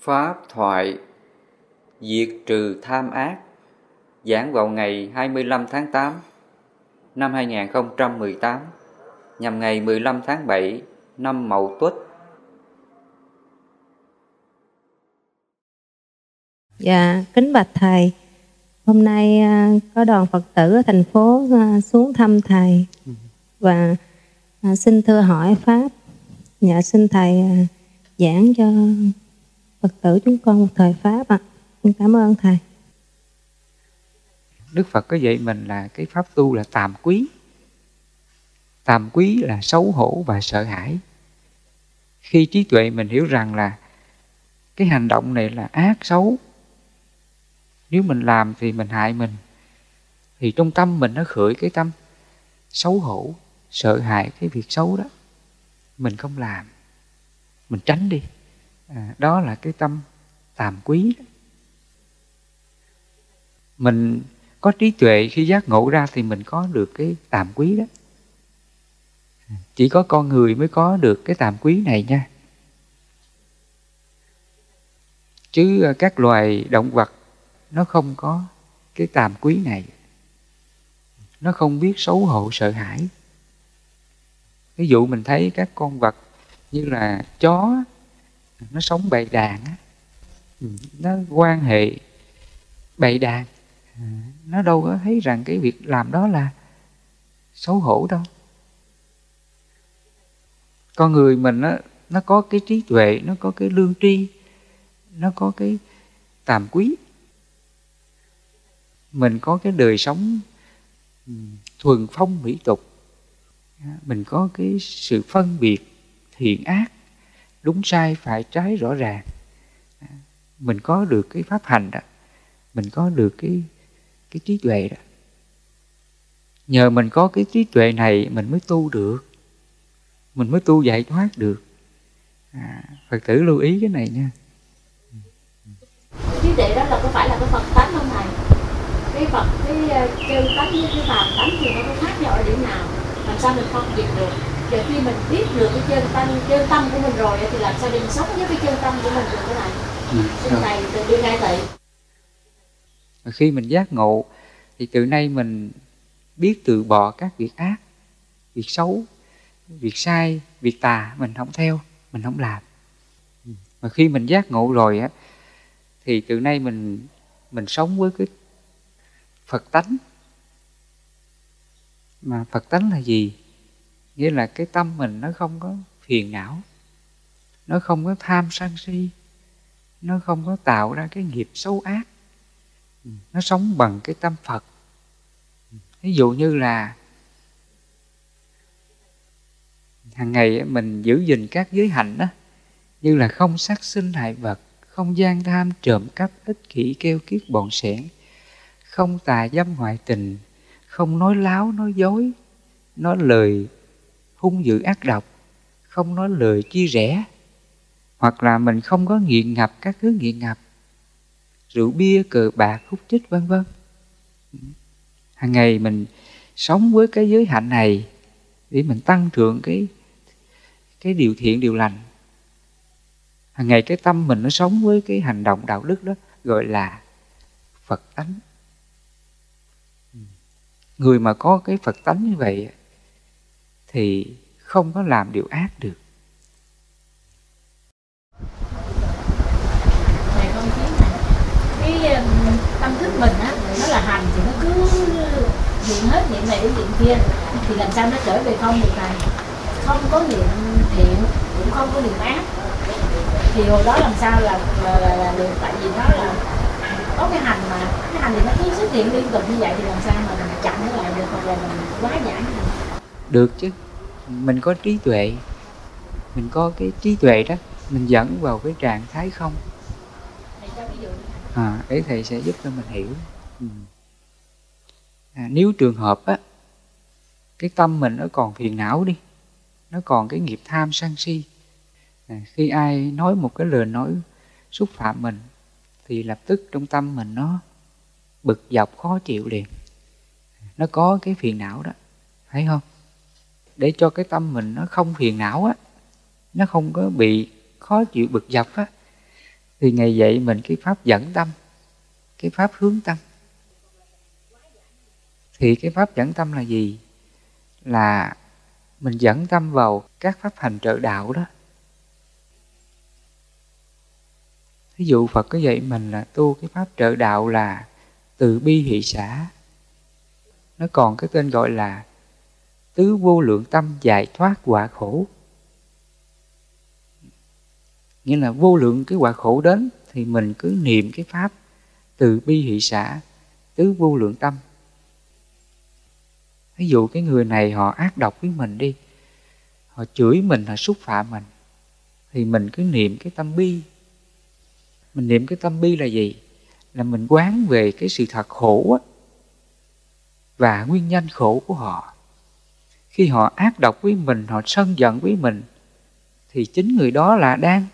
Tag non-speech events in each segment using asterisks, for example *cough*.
Pháp thoại Diệt trừ tham ác Giảng vào ngày 25 tháng 8 năm 2018 nhằm ngày 15 tháng 7 năm Mậu Tuất. Dạ, kính bạch thầy. Hôm nay à, có đoàn Phật tử ở thành phố à, xuống thăm thầy và à, xin thưa hỏi pháp. Dạ xin thầy giảng cho Phật tử chúng con một thời Pháp ạ. À. Cảm ơn Thầy. Đức Phật có dạy mình là cái pháp tu là tàm quý. Tàm quý là xấu hổ và sợ hãi. Khi trí tuệ mình hiểu rằng là cái hành động này là ác xấu. Nếu mình làm thì mình hại mình. Thì trong tâm mình nó khởi cái tâm xấu hổ, sợ hãi cái việc xấu đó. Mình không làm. Mình tránh đi à, đó là cái tâm tàm quý đó. mình có trí tuệ khi giác ngộ ra thì mình có được cái tàm quý đó. À, chỉ có con người mới có được cái tàm quý này nha. Chứ à, các loài động vật nó không có cái tàm quý này. Nó không biết xấu hổ sợ hãi. Ví dụ mình thấy các con vật như là chó nó sống bày đàn á. Nó quan hệ bày đàn. Nó đâu có thấy rằng cái việc làm đó là xấu hổ đâu. Con người mình nó nó có cái trí tuệ, nó có cái lương tri, nó có cái tàm quý. Mình có cái đời sống thuần phong mỹ tục. Mình có cái sự phân biệt thiện ác đúng sai phải trái rõ ràng. Mình có được cái pháp hành đó mình có được cái cái trí tuệ đó. Nhờ mình có cái trí tuệ này mình mới tu được. Mình mới tu giải thoát được. À, phật tử lưu ý cái này nha. Trí tuệ đó là có phải là cái phật tánh không thầy? Cái phật cái ờ, chân tánh với cái phàm tánh thì nó có khác nhau ở điểm nào? Làm sao mình phân biệt được? Giờ khi mình biết được cái chân tâm chân tâm của mình rồi thì làm sao để mình sống với cái chân tâm của mình được cái này ừ, này từ đi ngay tị khi mình giác ngộ thì từ nay mình biết từ bỏ các việc ác việc xấu việc sai việc tà mình không theo mình không làm. Ừ. mà khi mình giác ngộ rồi á thì từ nay mình mình sống với cái phật tánh. Mà phật tánh là gì nghĩa là cái tâm mình nó không có phiền não, nó không có tham sân si, nó không có tạo ra cái nghiệp xấu ác. Ừ, nó sống bằng cái tâm phật. Ừ, ví dụ như là hàng ngày mình giữ gìn các giới hạnh đó như là không sát sinh hại vật, không gian tham trộm cắp, ích kỷ, keo kiết, bọn sẻn, không tà dâm ngoại tình, không nói láo, nói dối, nói lời hung dữ ác độc, không nói lời chia rẽ, hoặc là mình không có nghiện ngập các thứ nghiện ngập, rượu bia, cờ bạc hút chích, vân vân. Hàng ngày mình sống với cái giới hạnh này để mình tăng trưởng cái cái điều thiện, điều lành. Hàng ngày cái tâm mình nó sống với cái hành động đạo đức đó, gọi là phật tánh. Người mà có cái phật tánh như vậy thì không có làm điều ác được. Thầy con biết này cái tâm thức mình á nó là hành thì nó cứ niệm hết niệm này đến niệm kia. Thì làm sao nó trở về không được thầy không có niệm thiện cũng không có niệm ác. Thì hồi đó làm sao là là, là, là được? Tại vì nó là có cái hành mà cái hành thì nó cứ xuất hiện liên tục như vậy thì làm sao mà mình chặn nó lại được hoặc là mình quá giải được chứ mình có trí tuệ. Mình có cái trí tuệ đó mình dẫn vào cái trạng thái không? À, ấy thầy sẽ giúp cho mình hiểu. Ừ. à, nếu trường hợp á cái tâm mình nó còn phiền não đi nó còn cái nghiệp tham sân si à, khi ai nói một cái lời nói xúc phạm mình thì lập tức trong tâm mình nó bực dọc khó chịu liền. Nó có cái phiền não đó thấy không để cho cái tâm mình nó không phiền não á, nó không có bị khó chịu bực dọc á, thì ngày dạy mình cái pháp dẫn tâm, cái pháp hướng tâm. Thì cái pháp dẫn tâm là gì? Là mình dẫn tâm vào các pháp hành trợ đạo đó. Ví dụ phật có dạy mình là tu cái pháp trợ đạo là từ bi hỷ xã. Nó còn cái tên gọi là tứ vô lượng tâm giải thoát quả khổ. Nghĩa là vô lượng cái quả khổ đến thì mình cứ niệm cái pháp từ bi hỷ xã tứ vô lượng tâm. Ví dụ cái người này họ ác độc với mình đi họ chửi mình họ xúc phạm mình thì mình cứ niệm cái tâm bi. Mình niệm cái tâm bi là gì? Là mình quán về cái sự thật khổ á, và nguyên nhân khổ của họ khi họ ác độc với mình, họ sân giận với mình, thì chính người đó là đang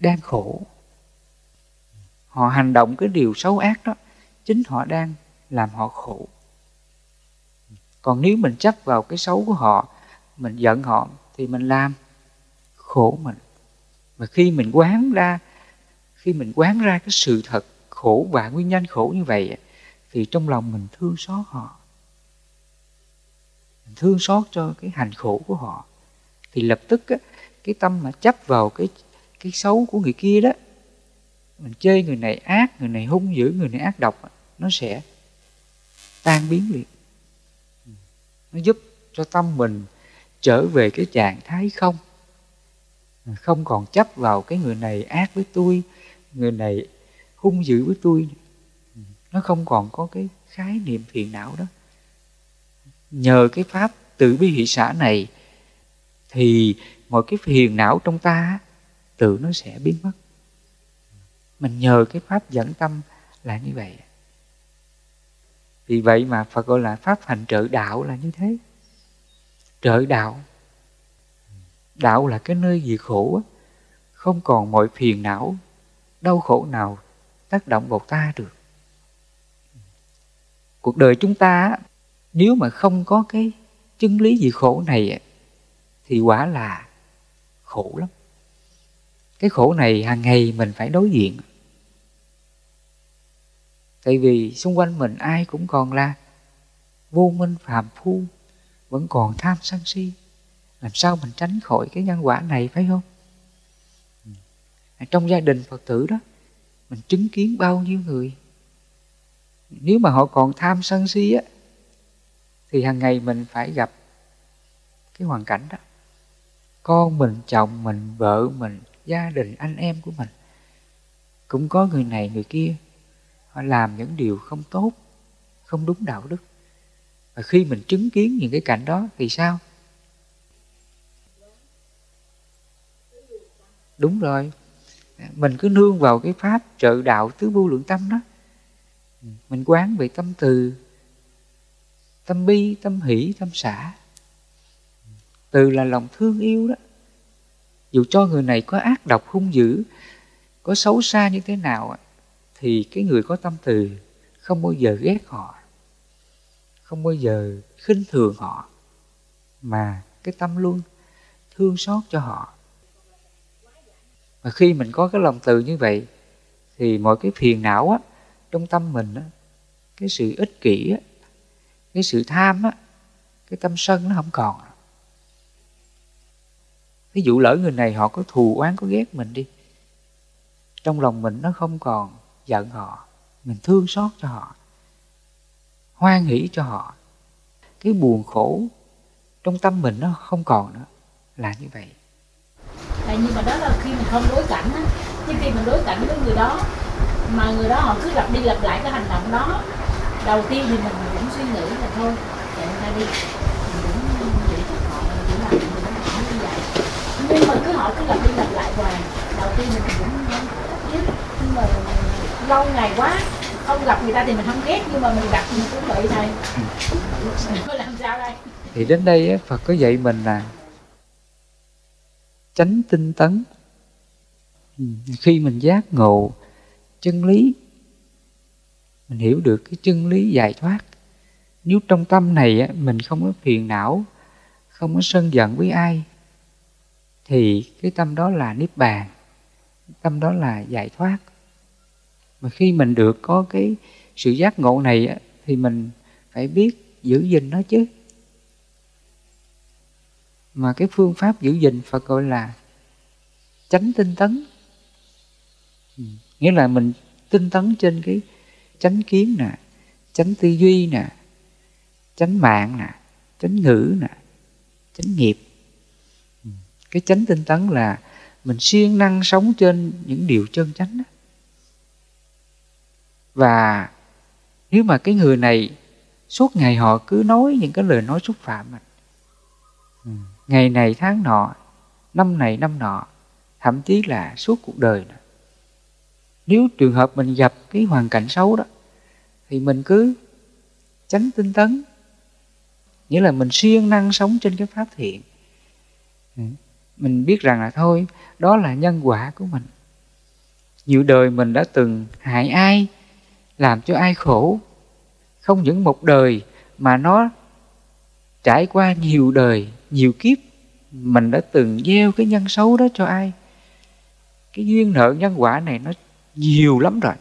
đang khổ. Họ hành động cái điều xấu ác đó, chính họ đang làm họ khổ. Còn nếu mình chấp vào cái xấu của họ, mình giận họ, thì mình làm khổ mình. Và khi mình quán ra, khi mình quán ra cái sự thật khổ và nguyên nhân khổ như vậy thì trong lòng mình thương xót họ thương xót cho cái hành khổ của họ thì lập tức á, cái tâm mà chấp vào cái cái xấu của người kia đó mình chơi người này ác người này hung dữ người này ác độc nó sẽ tan biến liền. Nó giúp cho tâm mình trở về cái trạng thái không không còn chấp vào cái người này ác với tôi người này hung dữ với tôi nó không còn có cái khái niệm phiền não đó nhờ cái pháp tự bi hỷ xã này, thì mọi cái phiền não trong ta tự nó sẽ biến mất. Mình nhờ cái pháp dẫn tâm là như vậy. Vì vậy mà phật gọi là pháp hành trợ đạo là như thế. Trợ đạo. Đạo là cái nơi gì khổ không còn mọi phiền não, đau khổ nào tác động vào ta được. Cuộc đời chúng ta nếu mà không có cái chân lý gì khổ này thì quả là khổ lắm. Cái khổ này hàng ngày mình phải đối diện. Tại vì xung quanh mình ai cũng còn là vô minh phàm phu, vẫn còn tham sân si. Làm sao mình tránh khỏi cái nhân quả này, phải không? Trong gia đình phật tử đó, mình chứng kiến bao nhiêu người? Nếu mà họ còn tham sân si á thì hàng ngày mình phải gặp cái hoàn cảnh đó. Con mình, chồng mình, vợ mình, gia đình, anh em của mình. Cũng có người này, người kia, họ làm những điều không tốt, không đúng đạo đức. Và khi mình chứng kiến những cái cảnh đó thì sao? Đúng rồi. Mình cứ nương vào cái pháp trợ đạo tứ vô lượng tâm đó. Mình quán về tâm từ tâm bi, tâm hỷ, tâm xả từ là lòng thương yêu đó. Dù cho người này có ác độc hung dữ, có xấu xa như thế nào thì cái người có tâm từ không bao giờ ghét họ, không bao giờ khinh thường họ, mà cái tâm luôn thương xót cho họ. Mà khi mình có cái lòng từ như vậy, thì mọi cái phiền não á, trong tâm mình á, cái sự ích kỷ á cái sự tham á, cái tâm sân nó không còn. Ví dụ lỡ người này họ có thù oán, có ghét mình đi, trong lòng mình nó không còn giận họ, mình thương xót cho họ, hoan hỷ cho họ. Cái buồn khổ trong tâm mình nó không còn nữa, là như vậy. Tại nhưng mà đó là khi mình không đối cảnh á, nhưng khi mình đối cảnh với người đó, mà người đó họ cứ lặp đi lặp lại cái hành động đó, đầu tiên thì mình suy nghĩ là thôi, để người ta đi. Mình cũng ừ, chỉ họ, mình cũng làm mình cũng hỏi như vậy. Nhưng mà cứ họ cứ lặp đi lặp lại hoài. Đầu tiên mình cũng biết nhưng mà lâu ngày quá, không gặp người ta thì mình không ghét, nhưng mà mình gặp mình cũng bị thầy làm sao đây? Thì đến đây Phật có dạy mình là tránh tinh tấn. Ừ, khi mình giác ngộ chân lý, mình hiểu được cái chân lý giải thoát nếu trong tâm này mình không có phiền não, không có sân giận với ai, thì cái tâm đó là niết bàn, tâm đó là giải thoát mà khi mình được có cái sự giác ngộ này thì mình phải biết giữ gìn nó chứ mà cái phương pháp giữ gìn Phật gọi là chánh tinh tấn ừ. nghĩa là mình tinh tấn trên cái chánh kiến nè, chánh tư duy nè chánh mạng nè, chánh ngữ nè, chánh nghiệp ừ, cái chánh tinh tấn là mình siêng năng sống trên những điều chân chánh đó. và nếu mà cái người này suốt ngày họ cứ nói những cái lời nói xúc phạm mình ừ. ngày này, tháng nọ, năm này, năm nọ, thậm chí là suốt cuộc đời nữa. nếu trường hợp mình gặp cái hoàn cảnh xấu đó, thì mình cứ tránh tinh tấn nghĩa là mình siêng năng sống trên cái pháp thiện. Mình biết rằng là thôi, đó là nhân quả của mình. Nhiều đời mình đã từng hại ai, làm cho ai khổ. Không những một đời mà nó trải qua nhiều đời, nhiều kiếp, mình đã từng gieo cái nhân xấu đó cho ai. Cái duyên nợ nhân quả này nó nhiều lắm rồi.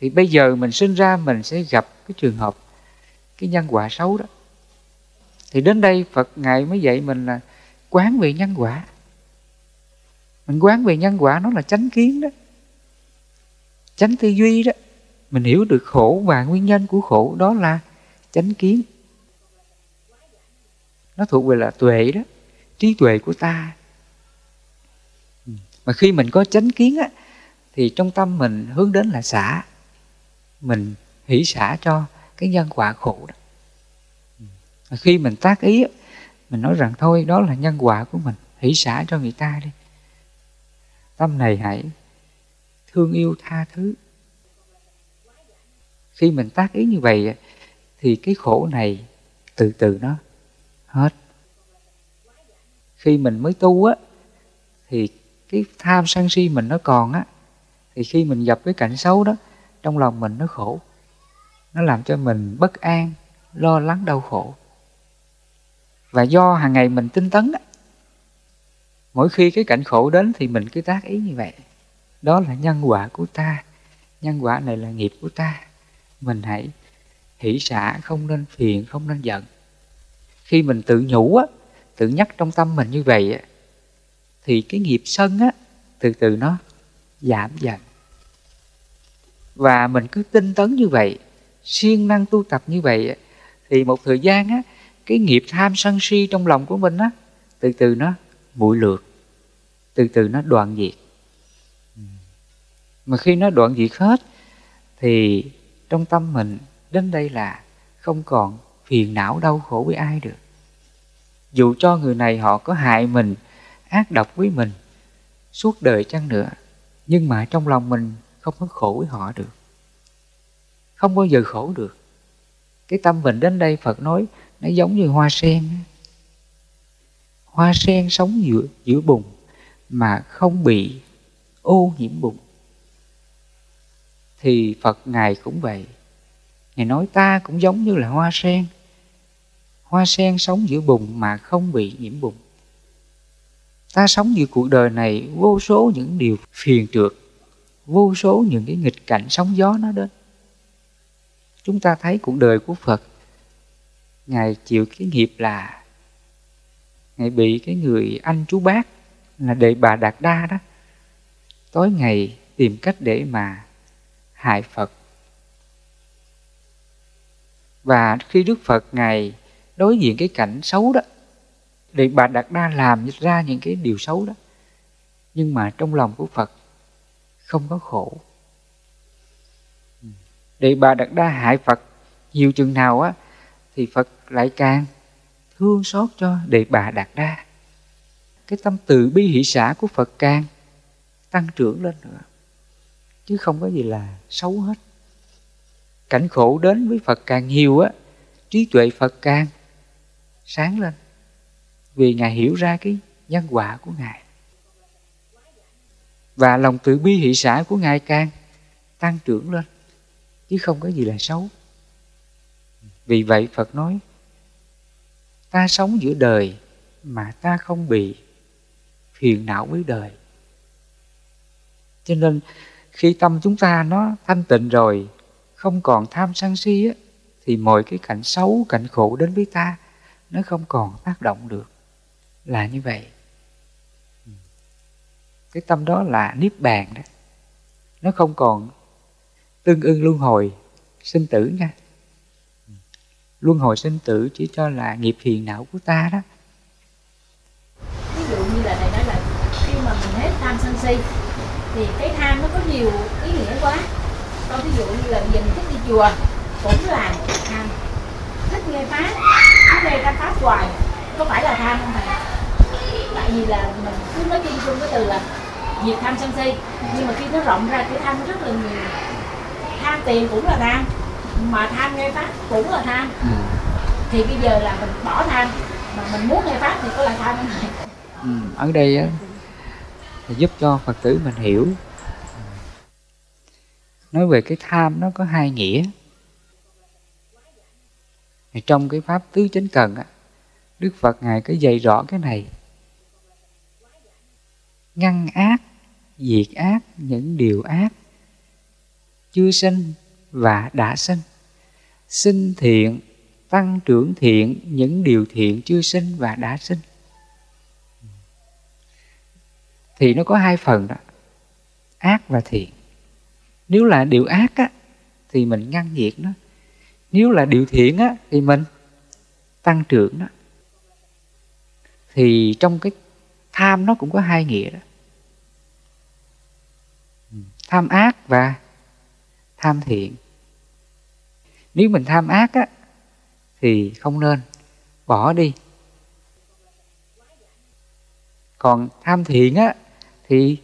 Thì bây giờ mình sinh ra mình sẽ gặp cái trường hợp cái nhân quả xấu đó. Thì đến đây phật ngài mới dạy mình là quán về nhân quả. Mình quán về nhân quả nó là chánh kiến đó. Chánh tư duy đó. Mình hiểu được khổ và nguyên nhân của khổ, đó là chánh kiến. Nó thuộc về là tuệ đó, trí tuệ của ta. Mà khi mình có chánh kiến á, thì trong tâm mình hướng đến là xả. Mình hỷ xả cho cái nhân quả khổ đó. Khi mình tác ý mình nói rằng thôi, đó là nhân quả của mình, hỷ xả cho người ta đi. Tâm này hãy thương yêu tha thứ. Khi mình tác ý như vậy thì cái khổ này từ từ nó hết. Khi mình mới tu á, thì cái tham sân si mình nó còn á, thì khi mình gặp cái cảnh xấu đó, trong lòng mình nó khổ nó làm cho mình bất an, lo lắng, đau khổ. Và do hàng ngày mình tinh tấn mỗi khi cái cảnh khổ đến thì mình cứ tác ý như vậy. Đó là nhân quả của ta, nhân quả này là nghiệp của ta. Mình hãy hỷ xả, không nên phiền, không nên giận. Khi mình tự nhủ á, tự nhắc trong tâm mình như vậy á, thì cái nghiệp sân á, từ từ nó giảm dần. Và mình cứ tinh tấn như vậy siêng năng tu tập như vậy thì một thời gian á, cái nghiệp tham sân si trong lòng của mình á, từ từ nó bụi lượt, từ từ nó đoạn diệt. Mà khi nó đoạn diệt hết, thì trong tâm mình đến đây là không còn phiền não đau khổ với ai được. Dù cho người này họ có hại mình, ác độc với mình, suốt đời chăng nữa, nhưng mà trong lòng mình không có khổ với họ được không bao giờ khổ được. Cái tâm mình đến đây phật nói, nó giống như hoa sen. Hoa sen sống giữa giữa bùn mà không bị ô nhiễm bùn. Thì phật ngài cũng vậy. Ngài nói ta cũng giống như là hoa sen. Hoa sen sống giữa bùn mà không bị nhiễm bùn. Ta sống giữa cuộc đời này vô số những điều phiền trượt, vô số những cái nghịch cảnh sóng gió nó đến chúng ta thấy cuộc đời của phật, ngài chịu cái nghiệp là ngài bị cái người anh chú bác là đệ bà đạt đa đó, tối ngày tìm cách để mà hại phật. Và khi đức phật ngài đối diện cái cảnh xấu đó để bà Đạt Đa làm ra những cái điều xấu đó, nhưng mà trong lòng của Phật không có khổ đệ bà Đạt Đa hại Phật. Nhiều chừng nào á, thì Phật lại càng thương xót cho đệ bà Đạt Đa. Cái tâm từ bi hỷ xã của Phật càng tăng trưởng lên nữa. Chứ không có gì là xấu hết. Cảnh khổ đến với Phật càng nhiều á, trí tuệ Phật càng sáng lên. Vì ngài hiểu ra cái nhân quả của ngài. Và lòng từ bi hỷ xã của ngài càng tăng trưởng lên chứ không có gì là xấu. Vì vậy phật nói, ta sống giữa đời mà ta không bị phiền não với đời. Cho nên khi tâm chúng ta nó thanh tịnh rồi, không còn tham sân si á, thì mọi cái cảnh xấu, cảnh khổ đến với ta, nó không còn tác động được. Là như vậy. Cái tâm đó là niết bàn đó. Nó không còn tương ưng luân hồi sinh tử nha. Luân hồi sinh tử chỉ cho là nghiệp phiền não của ta đó. Ví dụ như là này nói là khi mà mình hết tham sân si, thì cái tham nó có nhiều ý nghĩa quá. Con ví dụ như là giờ mình thích đi chùa, cũng là tham. Thích nghe pháp, thích nghe các pháp hoài, có phải là tham không thầy? Tại vì là mình cứ nói chung chung cái từ là diệt tham sân si, nhưng mà khi nó rộng ra, cái tham nó rất là nhiều tham tiền cũng là tham mà tham nghe pháp cũng là tham ừ. thì bây giờ là mình bỏ tham mà mình muốn nghe pháp thì có là tham thầy ừ. ở đây á giúp cho phật tử mình hiểu. Nói về cái tham nó có hai nghĩa. Trong cái pháp tứ chánh cần á đức phật ngài có dạy rõ cái này. Ngăn ác diệt ác những điều ác chưa sinh và đã sinh. Sinh thiện, tăng trưởng thiện, những điều thiện chưa sinh và đã sinh. Thì nó có hai phần đó, ác và thiện. Nếu là điều ác á, thì mình ngăn nhiệt nó. Nếu là điều thiện á, thì mình tăng trưởng nó. Thì trong cái tham nó cũng có hai nghĩa đó. Tham ác và tham thiện. Nếu mình tham ác á, thì không nên, bỏ đi. Còn tham thiện á, thì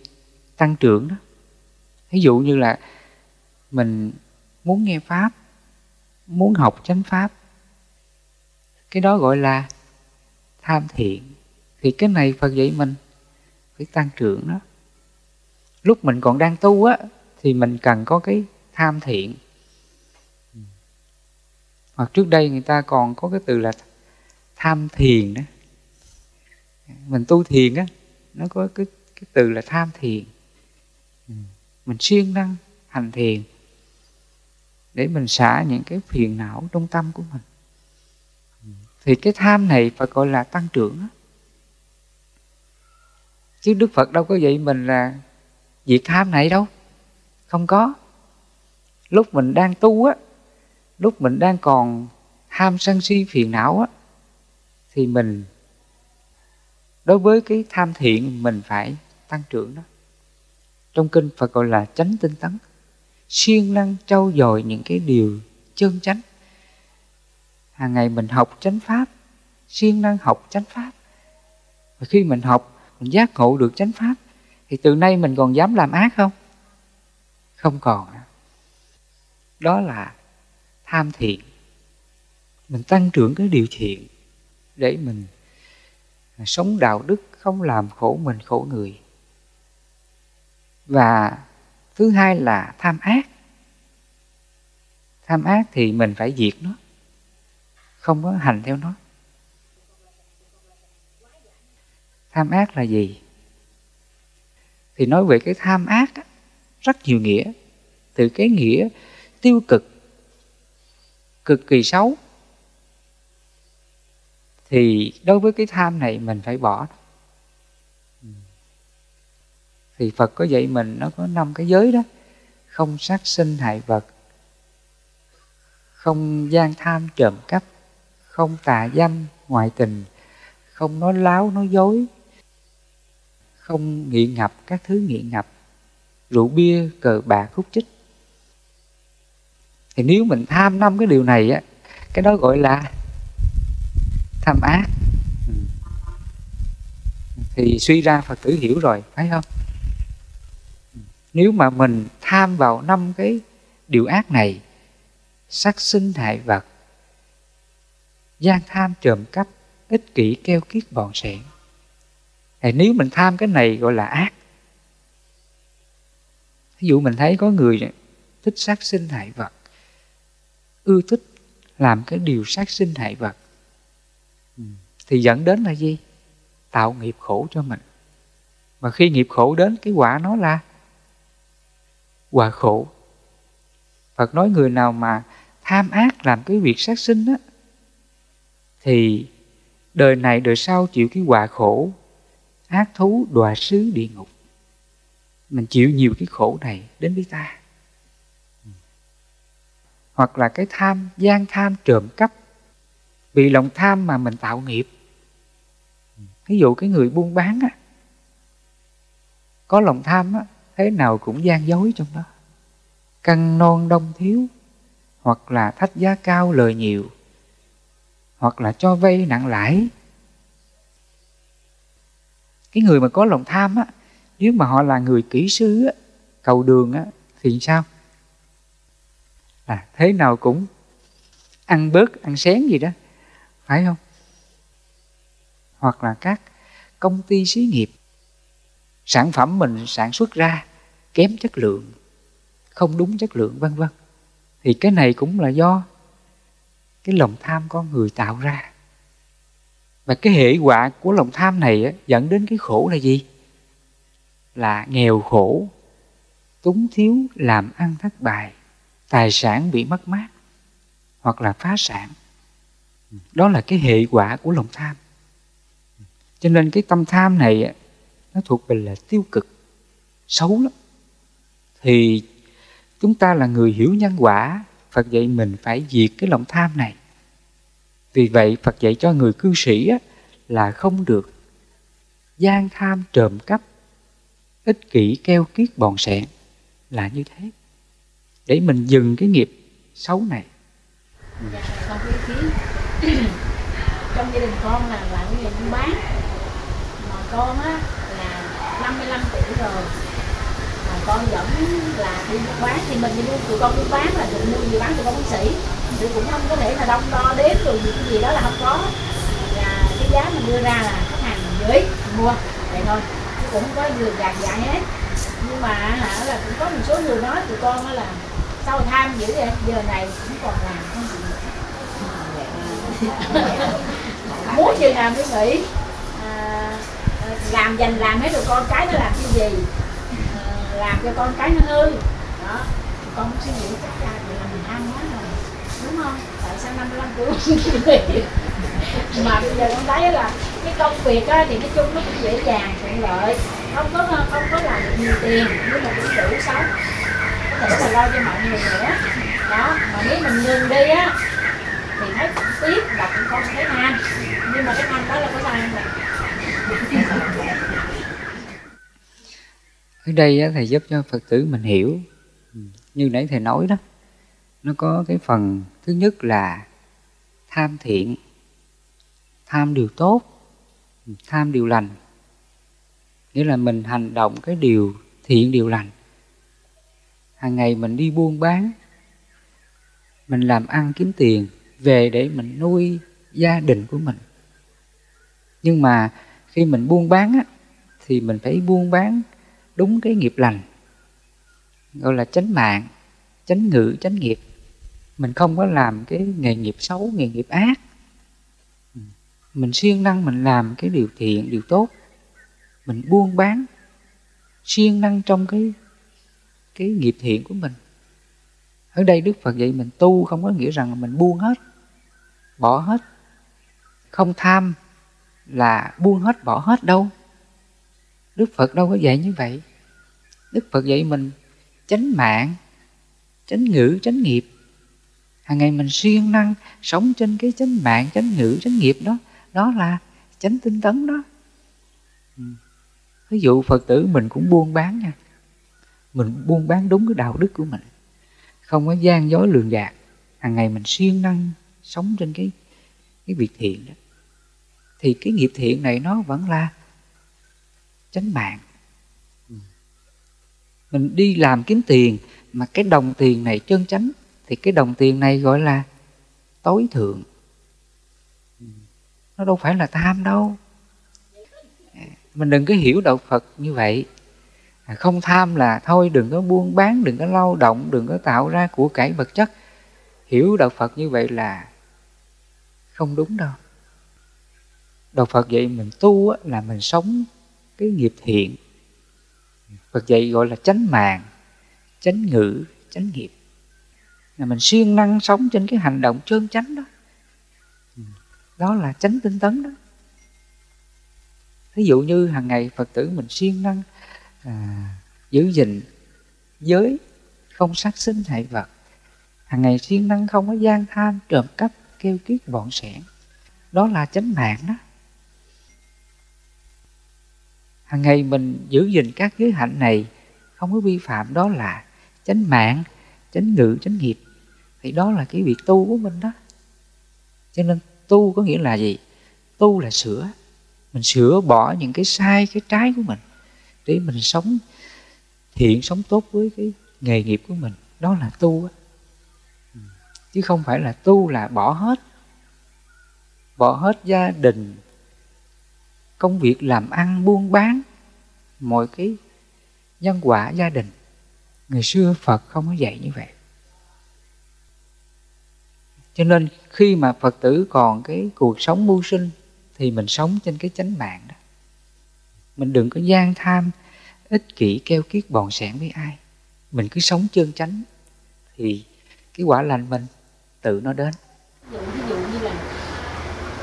tăng trưởng đó. Ví dụ như là mình muốn nghe pháp, muốn học chánh pháp, cái đó gọi là tham thiện. Thì cái này phật dạy mình phải tăng trưởng đó. Lúc mình còn đang tu á, thì mình cần có cái tham thiện. Hoặc trước đây người ta còn có cái từ là tham thiền đó. Mình tu thiền á, nó có cái cái từ là tham thiền. Mình siêng năng hành thiền để mình xả những cái phiền não trong tâm của mình. Thì cái tham này phải gọi là tăng trưởng đó. chứ đức phật đâu có dạy mình là việc tham này đâu. Không có lúc mình đang tu á, lúc mình đang còn ham sân si phiền não á, thì mình, đối với cái tham thiện mình phải tăng trưởng đó. Trong kinh Phật gọi là chánh tinh tấn. Siêng năng trau dồi những cái điều chân chánh. Hàng ngày mình học chánh pháp, siêng năng học chánh pháp. Và khi mình học, mình giác ngộ được chánh pháp, thì từ nay mình còn dám làm ác không? Không còn đó là tham thiện. Mình tăng trưởng cái điều thiện để mình sống đạo đức không làm khổ mình khổ người. Và thứ hai là tham ác. Tham ác thì mình phải diệt nó, không có hành theo nó. Tham ác là gì? Thì nói về cái tham ác rất nhiều nghĩa. Từ cái nghĩa tiêu cực cực kỳ xấu, thì đối với cái tham này mình phải bỏ. Thì Phật có dạy mình nó có năm cái giới đó, không sát sinh hại vật, không gian tham trộm cắp, không tà dâm ngoại tình, không nói láo nói dối, không nghiện ngập các thứ nghiện ngập, rượu bia, cờ bạc hút chích thì nếu mình tham năm cái điều này á, cái đó gọi là tham ác. Ừ. Thì suy ra phật tử hiểu rồi, phải không? Ừ. Nếu mà mình tham vào năm cái điều ác này sát sinh hại vật, gian tham trộm cắp, ích kỷ keo kiết bọn sẻn thì nếu mình tham cái này gọi là ác. Ví dụ mình thấy có người thích sát sinh hại vật ưa thích làm cái điều sát sinh hại vật. Ừ, thì dẫn đến là gì? Tạo nghiệp khổ cho mình. Mà khi nghiệp khổ đến, cái quả nó là quả khổ. Phật nói người nào mà tham ác làm cái việc sát sinh á, thì đời này đời sau chịu cái quả khổ, ác thú, đọa xứ địa ngục. Mình chịu nhiều cái khổ này đến với ta hoặc là cái tham gian tham trộm cắp. Vì lòng tham mà mình tạo nghiệp. Ví dụ cái người buôn bán á có lòng tham á thế nào cũng gian dối trong đó. Căng non đông thiếu hoặc là thách giá cao lời nhiều hoặc là cho vay nặng lãi. Cái người mà có lòng tham á nếu mà họ là người kỹ sư á, cầu đường á thì sao? À, thế nào cũng ăn bớt ăn xén gì đó phải không? Hoặc là các công ty xí nghiệp sản phẩm mình sản xuất ra kém chất lượng không đúng chất lượng vân vân. Thì cái này cũng là do cái lòng tham con người tạo ra. Và cái hệ quả của lòng tham này á, dẫn đến cái khổ là gì? Là nghèo khổ túng thiếu làm ăn thất bại tài sản bị mất mát hoặc là phá sản. Đó là cái hệ quả của lòng tham. Cho nên cái tâm tham này nó thuộc về là tiêu cực, xấu lắm. Thì chúng ta là người hiểu nhân quả, phật dạy mình phải diệt cái lòng tham này. Vì vậy phật dạy cho người cư sĩ là không được gian tham trộm cắp, ích kỷ keo kiết bòn sẻn là như thế để mình dừng cái nghiệp xấu này. Dạ, con biết ý trong gia đình con là làm cái nghề buôn bán. Mà con á là 55 tuổi rồi. Mà con vẫn là đi buôn bán. Thì mình đi mua tụi con buôn bán là tụi mua gì bán tụi con bác sĩ thì cũng không có thể là đông đo đếm rồi gì cái gì đó là không có. Là cái giá mình đưa ra là khách hàng mình gửi mình mua. Vậy thôi chứ cũng không có người gạt dại hết. Nhưng mà hả là cũng có một số người nói tụi con là sao tham dữ vậy? Giờ này cũng còn làm không *laughs* gì muốn chừng nào mới nghỉ à, làm dành làm hết rồi con cái nó làm cái gì? À, làm cho con cái nó hư. Đó. Con suy nghĩ chắc là mình ham quá rồi. Đúng không? Tại sao năm 55 tuổi *laughs* mà bây giờ con thấy là cái công việc á, thì nói chung nó cũng dễ dàng thuận lợi. Không có không có làm được nhiều tiền nhưng mà cũng đủ sống thể là lo cho mọi người nữa đó mà nếu mình ngừng đi á thì thấy cũng tiếc và cũng không thấy nam nhưng mà cái nam đó là có sai không ở đây á, thầy giúp cho phật tử mình hiểu. Ừ, như nãy thầy nói đó nó có cái phần thứ nhất là tham thiện tham điều tốt tham điều lành. Nghĩa là mình hành động cái điều thiện điều lành hàng ngày mình đi buôn bán mình làm ăn kiếm tiền về để mình nuôi gia đình của mình. Nhưng mà khi mình buôn bán á, thì mình phải buôn bán đúng cái nghiệp lành gọi là chánh mạng chánh ngữ chánh nghiệp. Mình không có làm cái nghề nghiệp xấu nghề nghiệp ác. Mình siêng năng mình làm cái điều thiện điều tốt. Mình buôn bán siêng năng trong cái cái nghiệp thiện của mình. Ở đây đức phật dạy mình tu không có nghĩa rằng mình buông hết, bỏ hết. Không tham là buông hết, bỏ hết đâu. Đức phật đâu có dạy như vậy. Đức phật dạy mình chánh mạng, chánh ngữ, chánh nghiệp. Hàng ngày mình siêng năng sống trên cái chánh mạng, chánh ngữ, chánh nghiệp đó đó là chánh tinh tấn đó. Ừ. Ví dụ phật tử mình cũng buôn bán nha mình buôn bán đúng cái đạo đức của mình. Không có gian dối lường gạt. Hàng ngày mình siêng năng sống trên cái cái việc thiện đó. Thì cái nghiệp thiện này nó vẫn là chánh mạng. Mình đi làm kiếm tiền mà cái đồng tiền này chân chánh, thì cái đồng tiền này gọi là tối thượng. Nó đâu phải là tham đâu. Mình đừng có hiểu đạo phật như vậy. À, không tham là thôi, đừng có buôn bán, đừng có lao động, đừng có tạo ra của cải vật chất. Hiểu đạo phật như vậy là không đúng đâu. Đạo phật vậy mình tu là mình sống cái nghiệp thiện. Phật dạy gọi là chánh mạng, chánh ngữ, chánh nghiệp. Là mình siêng năng sống trên cái hành động trơn chánh đó. Đó là chánh tinh tấn đó. Ví dụ như hàng ngày phật tử mình siêng năng à, giữ gìn giới không sát sinh hại vật. Hàng ngày siêng năng không có gian tham trộm cắp kêu kiết bọn sẻn. Đó là chánh mạng đó. Hàng ngày mình giữ gìn các giới hạnh này không có vi phạm đó là chánh mạng chánh ngự chánh nghiệp. Thì đó là cái việc tu của mình đó. Cho nên tu có nghĩa là gì? Tu là sửa. Mình sửa bỏ những cái sai cái trái của mình để mình sống, thiện sống tốt với cái nghề nghiệp của mình, đó là tu á. Chứ không phải là tu là bỏ hết bỏ hết gia đình, công việc làm ăn, buôn bán, mọi cái nhân quả gia đình. Người xưa phật không có dạy như vậy. Cho nên khi mà phật tử còn cái cuộc sống mưu sinh thì mình sống trên cái chánh mạng đó mình đừng có gian tham ích kỷ keo kiết bòn sẻn với ai. Mình cứ sống chân chánh thì cái quả lành mình tự nó đến. Ví dụ, ví dụ như là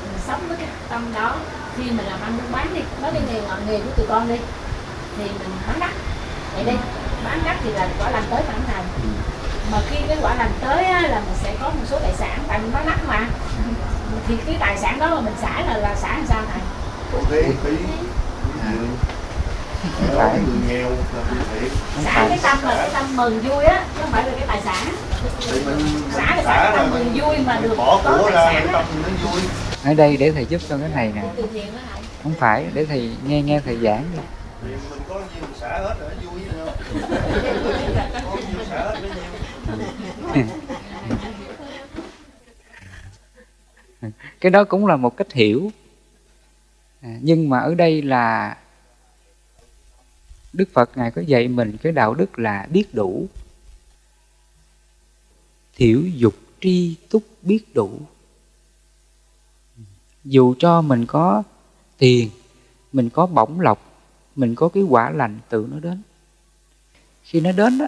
mình sống với cái tâm đó khi mình làm ăn buôn bán đi nói cái nghề ngọn nghề của tụi con đi thì mình bán đắt. Vậy đi bán đắt thì là quả lành tới bản thành mà khi cái quả lành tới á, là mình sẽ có một số tài sản tại mình bán đắt mà. Thì cái tài sản đó mà mình xả là là xả làm sao thầy Còn phí phí không phải. Người nghèo là bị thiệt xả cái tâm là cái tâm mừng vui á chứ không phải là cái tài sản. Thì mình xả là cái tâm mừng vui mà được bỏ có của tài ra sản cái tâm nó vui. Ở đây để thầy giúp cho cái này nè. Đó không phải để thầy nghe nghe thầy giảng đi. Thì mình có nhiều xả hết rồi nó vui có nhiều xả hết với nhau cái đó cũng là một cách hiểu À, nhưng mà ở đây là đức phật ngài có dạy mình cái đạo đức là biết đủ. Thiểu dục tri túc biết đủ. Dù cho mình có tiền mình có bổng lộc mình có cái quả lành tự nó đến. Khi nó đến đó,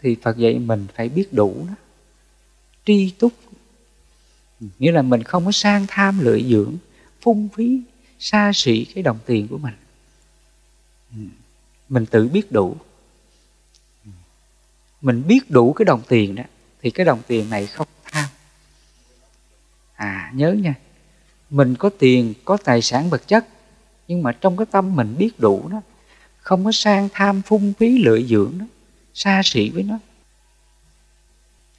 thì phật dạy mình phải biết đủ đó. Tri túc. Nghĩa là mình không có sang tham lợi dưỡng phung phí xa xỉ cái đồng tiền của mình. Ừ. Mình tự biết đủ. Ừ. Mình biết đủ cái đồng tiền đó, thì cái đồng tiền này không tham. À nhớ nha. Mình có tiền, có tài sản vật chất, nhưng mà trong cái tâm mình biết đủ đó, không có sang tham, phung phí lợi dưỡng đó, xa xỉ với nó.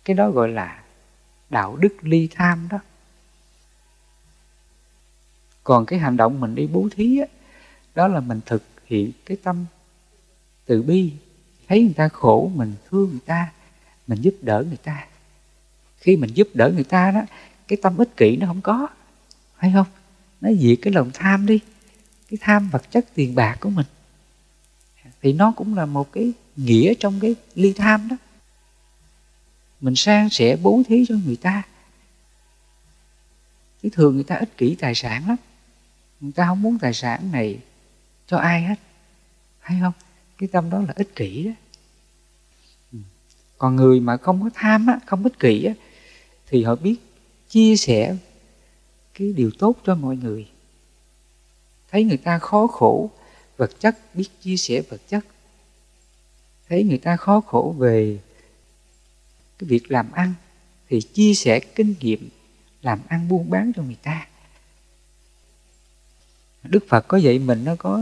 Cái đó gọi là đạo đức ly tham đó còn cái hành động mình đi bố thí á, đó là mình thực hiện cái tâm từ bi. Thấy người ta khổ mình thương người ta mình giúp đỡ người ta. Khi mình giúp đỡ người ta đó cái tâm ích kỷ nó không có phải không? Nó diệt cái lòng tham đi cái tham vật chất tiền bạc của mình. Thì nó cũng là một cái nghĩa trong cái ly tham đó. Mình sang sẻ bố thí cho người ta. Chứ thường người ta ích kỷ tài sản lắm người ta không muốn tài sản này cho ai hết? Hay không? Cái tâm đó là ích kỷ đó. Ừ. Còn người mà không có tham á, không ích kỷ á, thì họ biết chia sẻ cái điều tốt cho mọi người. Thấy người ta khó khổ, vật chất, biết chia sẻ vật chất. Thấy người ta khó khổ về cái việc làm ăn, thì chia sẻ kinh nghiệm làm ăn buôn bán cho người ta đức phật có dạy mình nó có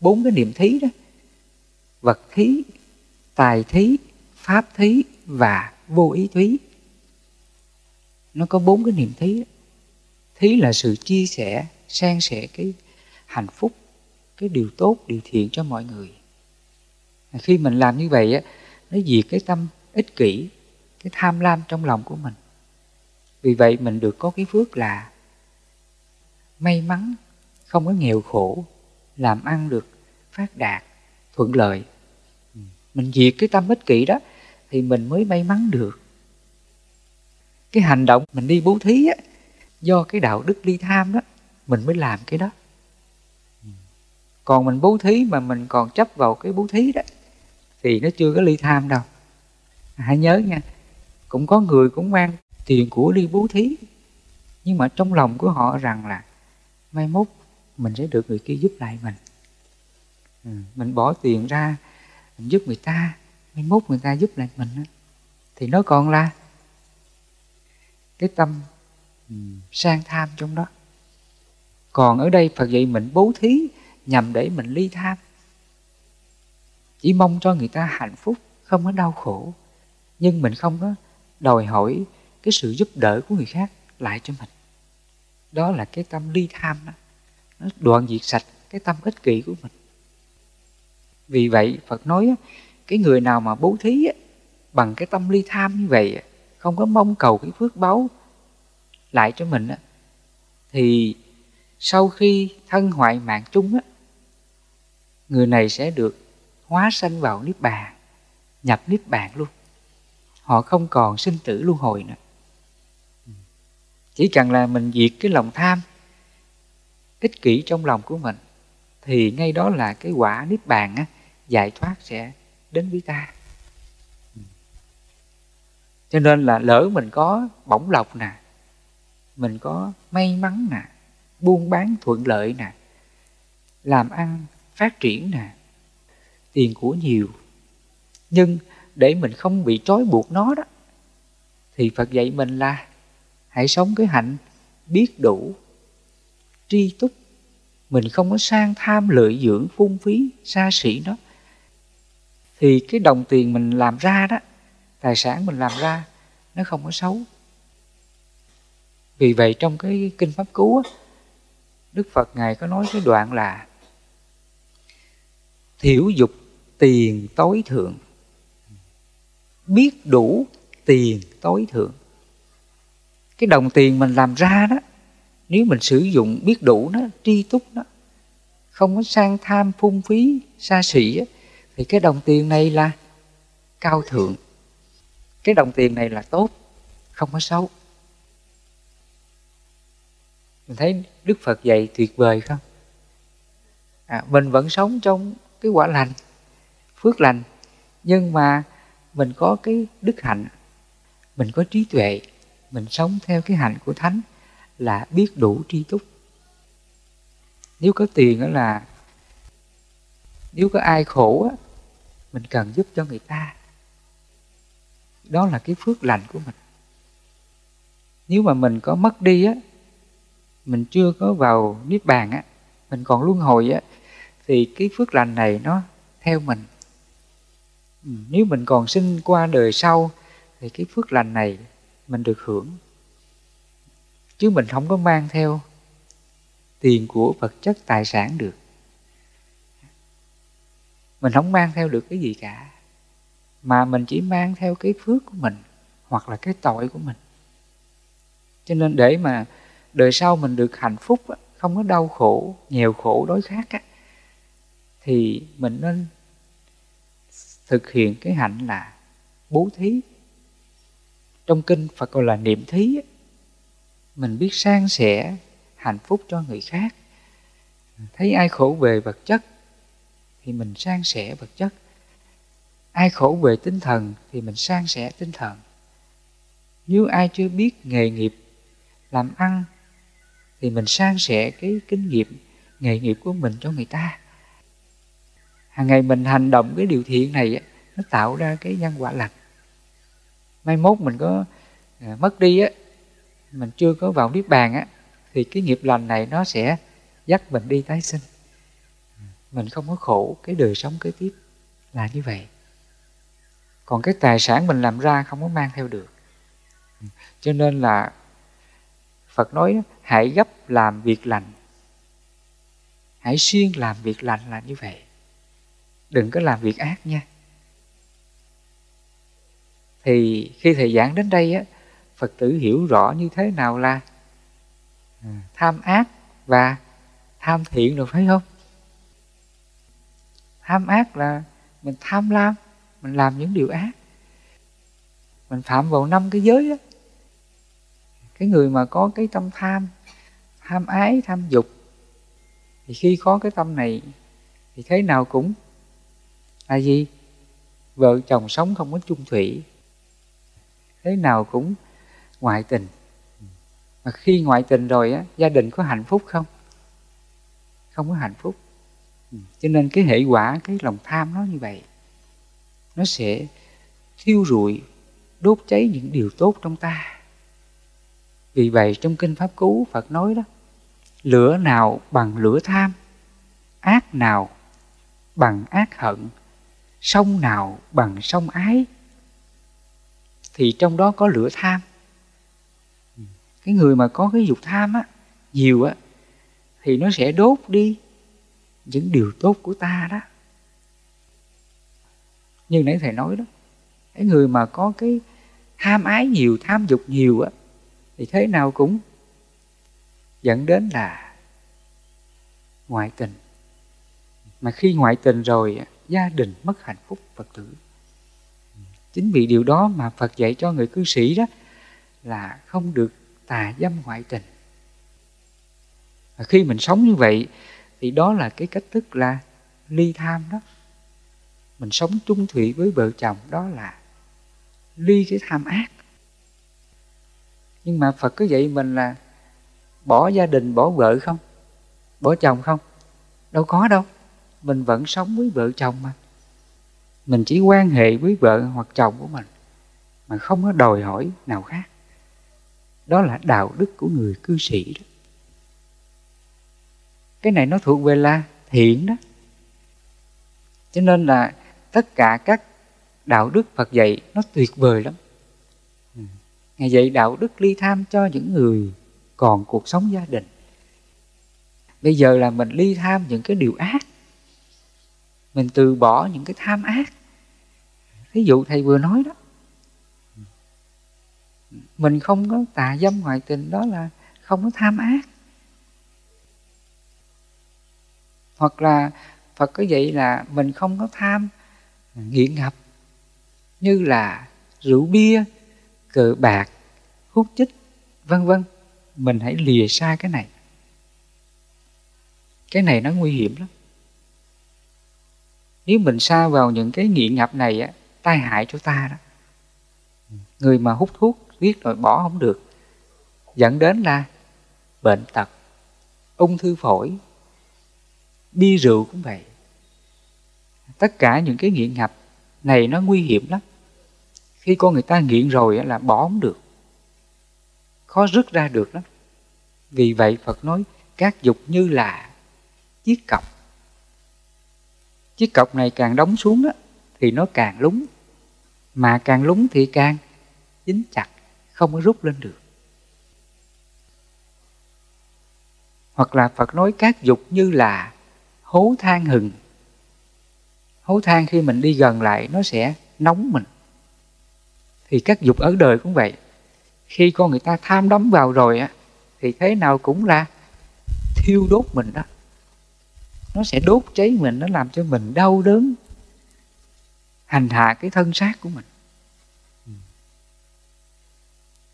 bốn cái niệm thí đó. Vật thí, tài thí, pháp thí và vô ý thí. Nó có bốn cái niệm thí đó. thí là sự chia sẻ, san sẻ cái hạnh phúc, cái điều tốt, điều thiện cho mọi người. Khi mình làm như vậy á, nó diệt cái tâm ích kỷ, cái tham lam trong lòng của mình. Vì vậy mình được có cái phước là may mắn không có nghèo khổ, làm ăn được phát đạt, thuận lợi. Ừ, mình diệt cái tâm ích kỷ đó thì mình mới may mắn được. Cái hành động mình đi bố thí á, do cái đạo đức ly tham đó, mình mới làm cái đó. Ừ, còn mình bố thí mà mình còn chấp vào cái bố thí đó, thì nó chưa có ly tham đâu. À, hãy nhớ nha, cũng có người cũng mang tiền của đi bố thí, nhưng mà trong lòng của họ rằng là, mai mốt mình sẽ được người kia giúp lại mình. Ừ, mình bỏ tiền ra mình giúp người ta mai mốt người ta giúp lại mình thì nó còn là cái tâm ừ, sang tham trong đó. Còn ở đây phật dạy mình bố thí nhằm để mình ly tham. Chỉ mong cho người ta hạnh phúc không có đau khổ. Nhưng mình không có đòi hỏi cái sự giúp đỡ của người khác lại cho mình. Đó là cái tâm ly tham đó nó đoạn diệt sạch cái tâm ích kỷ của mình. Vì vậy, phật nói cái người nào mà bố thí bằng cái tâm ly tham như vậy không có mong cầu cái phước báu lại cho mình thì sau khi thân hoại mạng chung người này sẽ được hóa sanh vào niết bàn, nhập niết bàn luôn. Họ không còn sinh tử luân hồi nữa. Chỉ cần là mình diệt cái lòng tham ích kỷ trong lòng của mình thì ngay đó là cái quả niết bàn á, giải thoát sẽ đến với ta. Cho nên là lỡ mình có bổng lộc nè mình có may mắn nè buôn bán thuận lợi nè làm ăn phát triển nè tiền của nhiều nhưng để mình không bị trói buộc nó đó thì phật dạy mình là hãy sống cái hạnh biết đủ tri túc. Mình không có sang tham lợi dưỡng phung phí xa xỉ nó thì cái đồng tiền mình làm ra đó tài sản mình làm ra nó không có xấu. Vì vậy trong cái kinh pháp cú á, đức phật ngài có nói cái đoạn là thiểu dục tiền tối thượng. Biết đủ tiền tối thượng. Cái đồng tiền mình làm ra đó nếu mình sử dụng biết đủ nó tri túc nó không có sang tham phung phí xa xỉ thì cái đồng tiền này là cao thượng. Cái đồng tiền này là tốt không có xấu. Mình thấy đức phật dạy tuyệt vời không? À, mình vẫn sống trong cái quả lành phước lành nhưng mà mình có cái đức hạnh mình có trí tuệ mình sống theo cái hạnh của thánh là biết đủ tri túc. Nếu có tiền đó là, nếu có ai khổ á, mình cần giúp cho người ta. Đó là cái phước lành của mình. Nếu mà mình có mất đi á, mình chưa có vào niết bàn á, mình còn luân hồi á, thì cái phước lành này nó theo mình. Ừ, nếu mình còn sinh qua đời sau, thì cái phước lành này mình được hưởng chứ mình không có mang theo tiền của vật chất tài sản được. Mình không mang theo được cái gì cả, mà mình chỉ mang theo cái phước của mình hoặc là cái tội của mình. Cho nên để mà đời sau mình được hạnh phúc không có đau khổ, nghèo khổ đối khác thì mình nên thực hiện cái hạnh là bố thí. Trong kinh phật gọi là niệm thí mình biết san sẻ, hạnh phúc cho người khác. Thấy ai khổ về vật chất, thì mình san sẻ vật chất. Ai khổ về tinh thần, thì mình san sẻ tinh thần. Nếu ai chưa biết nghề nghiệp làm ăn, thì mình san sẻ cái kinh nghiệm, nghề nghiệp của mình cho người ta. Hàng ngày mình hành động cái điều thiện này nó tạo ra cái nhân quả lành. Mai mốt mình có à, mất đi á mình chưa có vào niết bàn á, thì cái nghiệp lành này nó sẽ dắt mình đi tái sinh. Mình không có khổ, cái đời sống kế tiếp là như vậy. Còn cái tài sản mình làm ra không có mang theo được. Cho nên là phật nói hãy gấp làm việc lành. Hãy siêng làm việc lành là như vậy. Đừng có làm việc ác nha. Thì khi thầy giảng đến đây á phật tử hiểu rõ như thế nào là à, tham ác và tham thiện rồi phải không? Tham ác là mình tham lam, mình làm những điều ác. Mình phạm vào năm cái giới đó. cái người mà có cái tâm tham tham ái, tham dục, thì khi có cái tâm này, thì thế nào cũng là gì? Vợ chồng sống không có chung thủy. Thế nào cũng ngoại tình. Mà khi ngoại tình rồi á, gia đình có hạnh phúc không? Không có hạnh phúc. Cho nên cái hệ quả, cái lòng tham nó như vậy. Nó sẽ thiêu rụi, đốt cháy những điều tốt trong ta. Vì vậy trong kinh pháp cú phật nói đó, lửa nào bằng lửa tham, ác nào bằng ác hận, sông nào bằng sông ái, thì trong đó có lửa tham cái người mà có cái dục tham á, nhiều á, thì nó sẽ đốt đi những điều tốt của ta đó. Như nãy thầy nói đó, cái người mà có cái tham ái nhiều, tham dục nhiều á, thì thế nào cũng dẫn đến là ngoại tình. Mà khi ngoại tình rồi gia đình mất hạnh phúc, phật tử. Chính vì điều đó mà phật dạy cho người cư sĩ đó là không được tà dâm ngoại tình. Và khi mình sống như vậy, thì đó là cái cách thức là ly tham đó. Mình sống chung thủy với vợ chồng, đó là ly cái tham ác. Nhưng mà phật cứ dạy mình là bỏ gia đình, bỏ vợ không? Bỏ chồng không? Đâu có đâu. Mình vẫn sống với vợ chồng mà. Mình chỉ quan hệ với vợ hoặc chồng của mình, mà không có đòi hỏi nào khác đó là đạo đức của người cư sĩ đó. Cái này nó thuộc về là thiện đó. Cho nên là tất cả các đạo đức phật dạy nó tuyệt vời lắm. Ừ. Ngài dạy đạo đức ly tham cho những người còn cuộc sống gia đình. Bây giờ là mình ly tham những cái điều ác. Mình từ bỏ những cái tham ác. Ví dụ thầy vừa nói đó mình không có tà dâm ngoại tình, đó là không có tham ác. Hoặc là phật có vậy là mình không có tham nghiện ngập, như là rượu bia, cờ bạc, hút chích, vân vân. Mình hãy lìa xa cái này. Cái này nó nguy hiểm lắm. Nếu mình xa vào những cái nghiện ngập này á, tai hại cho ta đó. Người mà hút thuốc viết rồi bỏ không được. Dẫn đến là bệnh tật ung thư phổi bia rượu cũng vậy. Tất cả những cái nghiện ngập này nó nguy hiểm lắm. Khi con người ta nghiện rồi là bỏ không được. Khó rứt ra được lắm. Vì vậy phật nói các dục như là chiếc cọc. Chiếc cọc này càng đóng xuống đó, thì nó càng lúng. Mà càng lúng thì càng dính chặt không có rút lên được. Hoặc là phật nói các dục như là hố than hừng. Hố than khi mình đi gần lại, nó sẽ nóng mình. Thì các dục ở đời cũng vậy. Khi con người ta tham đắm vào rồi á, thì thế nào cũng là thiêu đốt mình đó. Nó sẽ đốt cháy mình, nó làm cho mình đau đớn, hành hạ cái thân xác của mình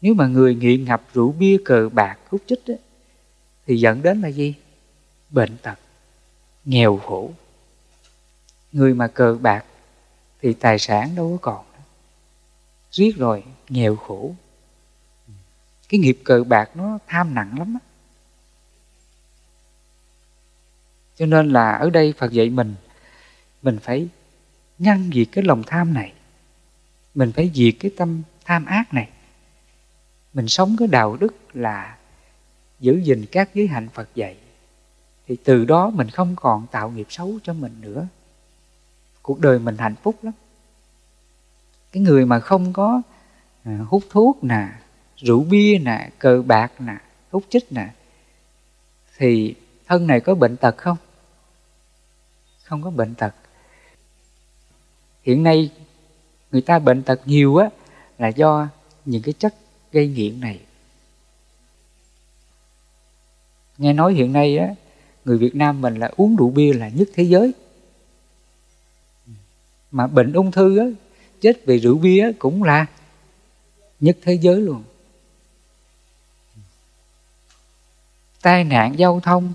nếu mà người nghiện ngập rượu bia cờ bạc hút chích á, thì dẫn đến là gì? Bệnh tật nghèo khổ. Người mà cờ bạc thì tài sản đâu có còn riết rồi nghèo khổ. Cái nghiệp cờ bạc nó tham nặng lắm á. Cho nên là ở đây phật dạy mình mình phải ngăn diệt cái lòng tham này. Mình phải diệt cái tâm tham ác này mình sống cái đạo đức là giữ gìn các giới hạnh phật dạy. Thì từ đó mình không còn tạo nghiệp xấu cho mình nữa. Cuộc đời mình hạnh phúc lắm. Cái người mà không có à, hút thuốc nè rượu bia nè cờ bạc nè hút chích nè thì thân này có bệnh tật không? Không có bệnh tật. Hiện nay người ta bệnh tật nhiều á là do những cái chất gây nghiện này. Nghe nói hiện nay á, người Việt Nam mình là uống rượu bia là nhất thế giới. Mà bệnh ung thư á, chết vì rượu bia cũng là nhất thế giới luôn. Tai nạn giao thông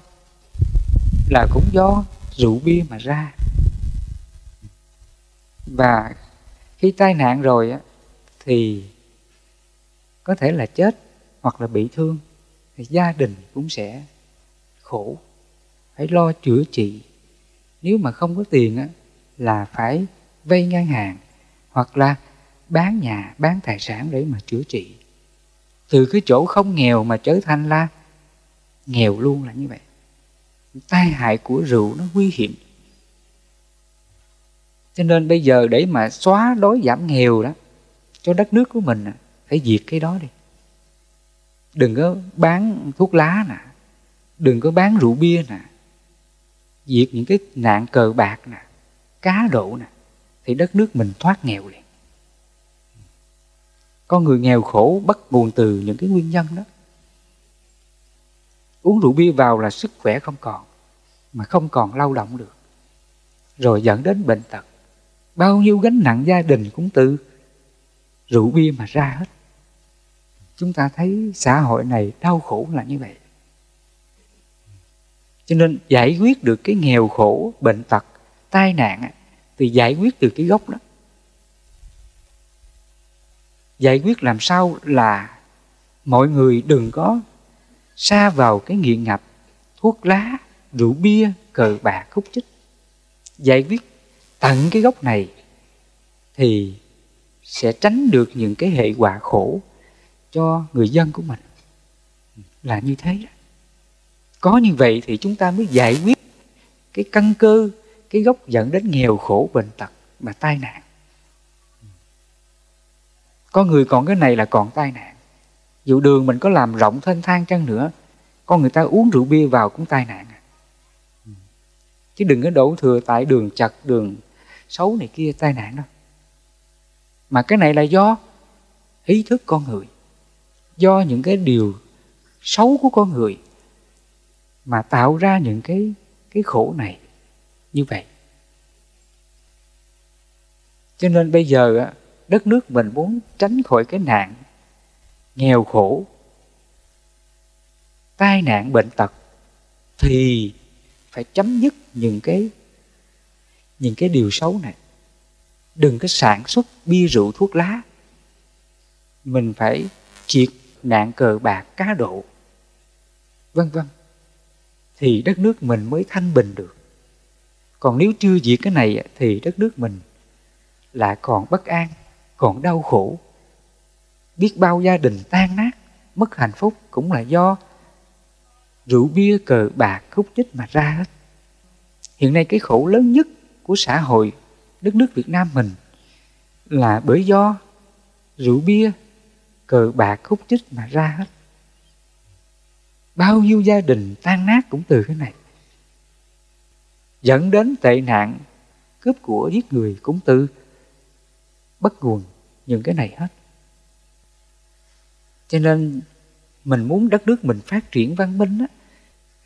là cũng do rượu bia mà ra. Và khi tai nạn rồi á, thì có thể là chết hoặc là bị thương, thì gia đình cũng sẽ khổ. Phải lo chữa trị. Nếu mà không có tiền á, là phải vay ngân hàng hoặc là bán nhà, bán tài sản để mà chữa trị. Từ cái chỗ không nghèo mà trở thành là nghèo luôn là như vậy. Tai hại của rượu nó nguy hiểm. Cho nên bây giờ để mà xóa đói giảm nghèo đó, cho đất nước của mình phải diệt cái đó đi. Đừng có bán thuốc lá nè, đừng có bán rượu bia nè, diệt những cái nạn cờ bạc nè, cá độ nè, thì đất nước mình thoát nghèo liền. Con người nghèo khổ bắt nguồn từ những cái nguyên nhân đó. Uống rượu bia vào là sức khỏe không còn, mà không còn lao động được. Rồi dẫn đến bệnh tật. Bao nhiêu gánh nặng gia đình cũng từ rượu bia mà ra hết chúng ta thấy xã hội này đau khổ là như vậy. Cho nên giải quyết được cái nghèo khổ, bệnh tật, tai nạn thì giải quyết từ cái gốc đó. Giải quyết làm sao là mọi người đừng có xa vào cái nghiện ngập thuốc lá, rượu bia, cờ bạc, khúc chích. Giải quyết tận cái gốc này thì sẽ tránh được những cái hệ quả khổ cho người dân của mình. Là như thế đó. có như vậy thì chúng ta mới giải quyết cái căn cơ, cái gốc dẫn đến nghèo khổ bệnh tật và tai nạn. Có người còn cái này là còn tai nạn. Dù đường mình có làm rộng thênh thang chăng nữa con người ta uống rượu bia vào cũng tai nạn à. chứ đừng có đổ thừa tại đường chặt, đường xấu này kia tai nạn đâu. Mà cái này là do ý thức con người do những cái điều xấu của con người mà tạo ra những cái cái khổ này như vậy. Cho nên bây giờ đất nước mình muốn tránh khỏi cái nạn nghèo khổ, tai nạn bệnh tật thì phải chấm dứt những cái những cái điều xấu này. Đừng có sản xuất bia rượu thuốc lá. Mình phải triệt nạn cờ bạc cá độ. Vân vân thì đất nước mình mới thanh bình được. Còn nếu chưa diệt cái này thì đất nước mình lại còn bất an, còn đau khổ. Biết bao gia đình tan nát, mất hạnh phúc cũng là do rượu bia, cờ bạc khúc chích mà ra hết. Hiện nay cái khổ lớn nhất của xã hội đất nước Việt Nam mình là bởi do rượu bia cờ bạc hút chích mà ra hết. Bao nhiêu gia đình tan nát cũng từ cái này. Dẫn đến tệ nạn cướp của giết người cũng từ bất nguồn những cái này hết. Cho nên mình muốn đất nước mình phát triển văn minh á,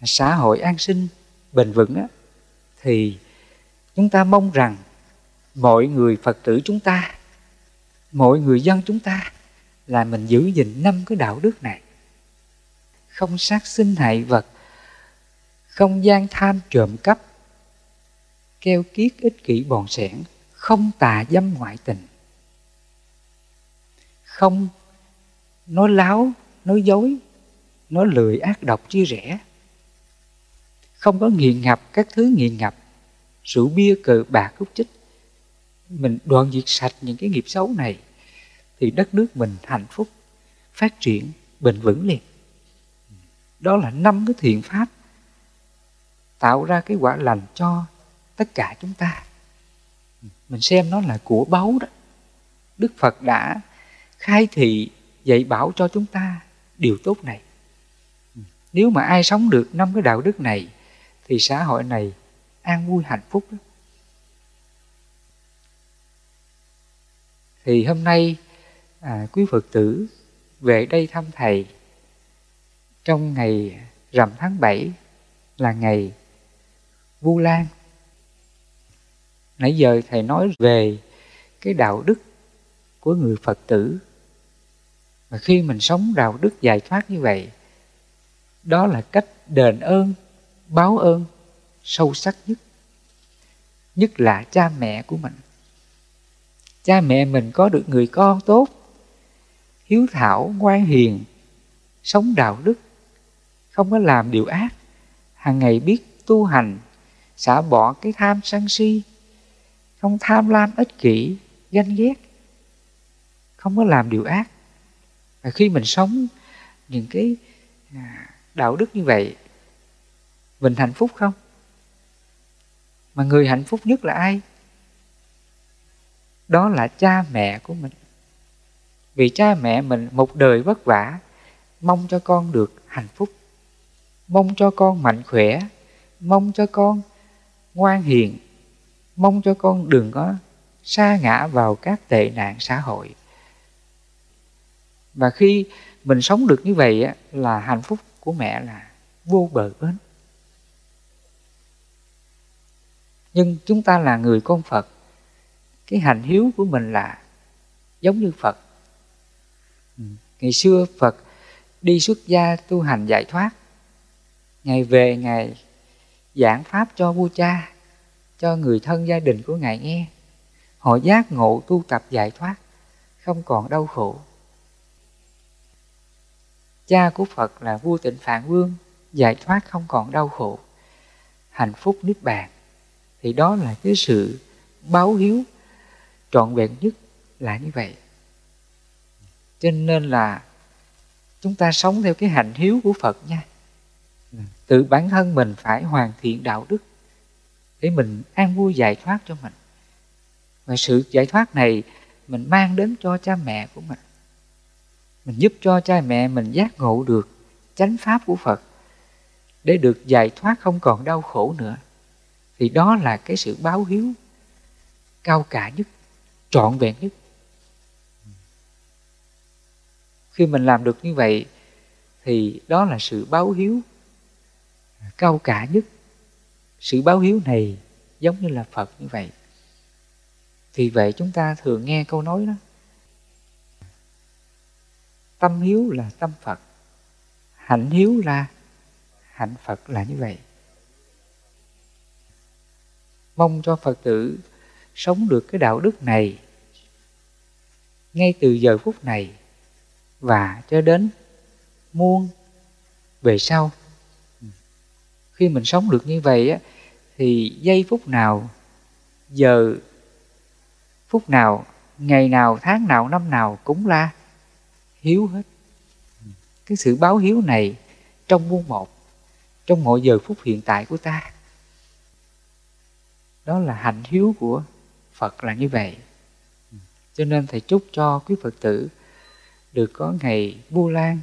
xã hội an sinh bền vững á, thì chúng ta mong rằng mọi người phật tử chúng ta mọi người dân chúng ta là mình giữ gìn năm cái đạo đức này. Không sát sinh hại vật, không gian tham trộm cắp, keo kiết ích kỷ bòn sẻn, không tà dâm ngoại tình. Không nói láo nói dối nói lười ác độc chia rẽ. Không có nghiện ngập các thứ nghiện ngập, rượu bia cờ bạc hút chích. Mình đoạn diệt sạch những cái nghiệp xấu này thì đất nước mình hạnh phúc, phát triển, bền vững liền. Đó là năm cái thiện pháp tạo ra cái quả lành cho tất cả chúng ta. Mình xem nó là của báu đó. Đức phật đã khai thị, dạy bảo cho chúng ta điều tốt này. Nếu mà ai sống được năm cái đạo đức này, thì xã hội này an vui hạnh phúc đó. thì hôm nay à, quý phật tử về đây thăm thầy trong ngày rằm tháng 7 là ngày Vu Lan. Nãy giờ thầy nói về cái đạo đức của người Phật tử. Và khi mình sống đạo đức giải thoát như vậy, đó là cách đền ơn, báo ơn sâu sắc nhất. Nhất là cha mẹ của mình. Cha mẹ mình có được người con tốt, hiếu thảo, ngoan hiền, sống đạo đức, không có làm điều ác, hàng ngày biết tu hành, xả bỏ cái tham sân si, không tham lam ích kỷ, ganh ghét, không có làm điều ác. Và khi mình sống những cái à, đạo đức như vậy, mình hạnh phúc không? Mà người hạnh phúc nhất là ai? Đó là cha mẹ của mình vì cha mẹ mình một đời vất vả. Mong cho con được hạnh phúc. Mong cho con mạnh khỏe. Mong cho con ngoan hiền. Mong cho con đừng có sa ngã vào các tệ nạn xã hội. Và khi mình sống được như vậy á, là hạnh phúc của mẹ là vô bờ bến. Nhưng chúng ta là người con phật. Cái hành hiếu của mình là giống như phật. Ừ. ngày xưa phật đi xuất gia tu hành giải thoát. Ngày về ngày giảng pháp cho vua cha, cho người thân gia đình của ngài nghe. Họ giác ngộ tu tập giải thoát, không còn đau khổ. Cha của phật là vua tịnh phạn vương, giải thoát không còn đau khổ, hạnh phúc niết bàn. Thì đó là cái sự báo hiếu trọn vẹn nhất là như vậy cho nên là chúng ta sống theo cái hạnh hiếu của phật nha. Tự bản thân mình phải hoàn thiện đạo đức để mình an vui giải thoát cho mình. Và sự giải thoát này mình mang đến cho cha mẹ của mình. Mình giúp cho cha mẹ mình giác ngộ được chánh pháp của phật. Để được giải thoát không còn đau khổ nữa. Thì đó là cái sự báo hiếu cao cả nhất, trọn vẹn nhất. Khi mình làm được như vậy, thì đó là sự báo hiếu cao cả nhất. Sự báo hiếu này giống như là phật như vậy. Vì vậy chúng ta thường nghe câu nói đó. Tâm hiếu là tâm phật, hạnh hiếu là hạnh phật là như vậy. Mong cho phật tử sống được cái đạo đức này ngay từ giờ phút này và cho đến muôn về sau. Khi mình sống được như vậy á, thì giây phút nào, giờ phút nào, ngày nào, tháng nào, năm nào cũng là hiếu hết. Cái sự báo hiếu này trong muôn một, trong mọi giờ phút hiện tại của ta, đó là hạnh hiếu của phật là như vậy. Cho nên thầy chúc cho quý phật tử được có ngày vu lan,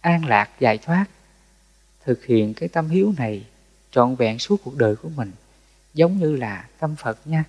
an lạc giải thoát, thực hiện cái tâm hiếu này trọn vẹn suốt cuộc đời của mình, giống như là tâm phật nha.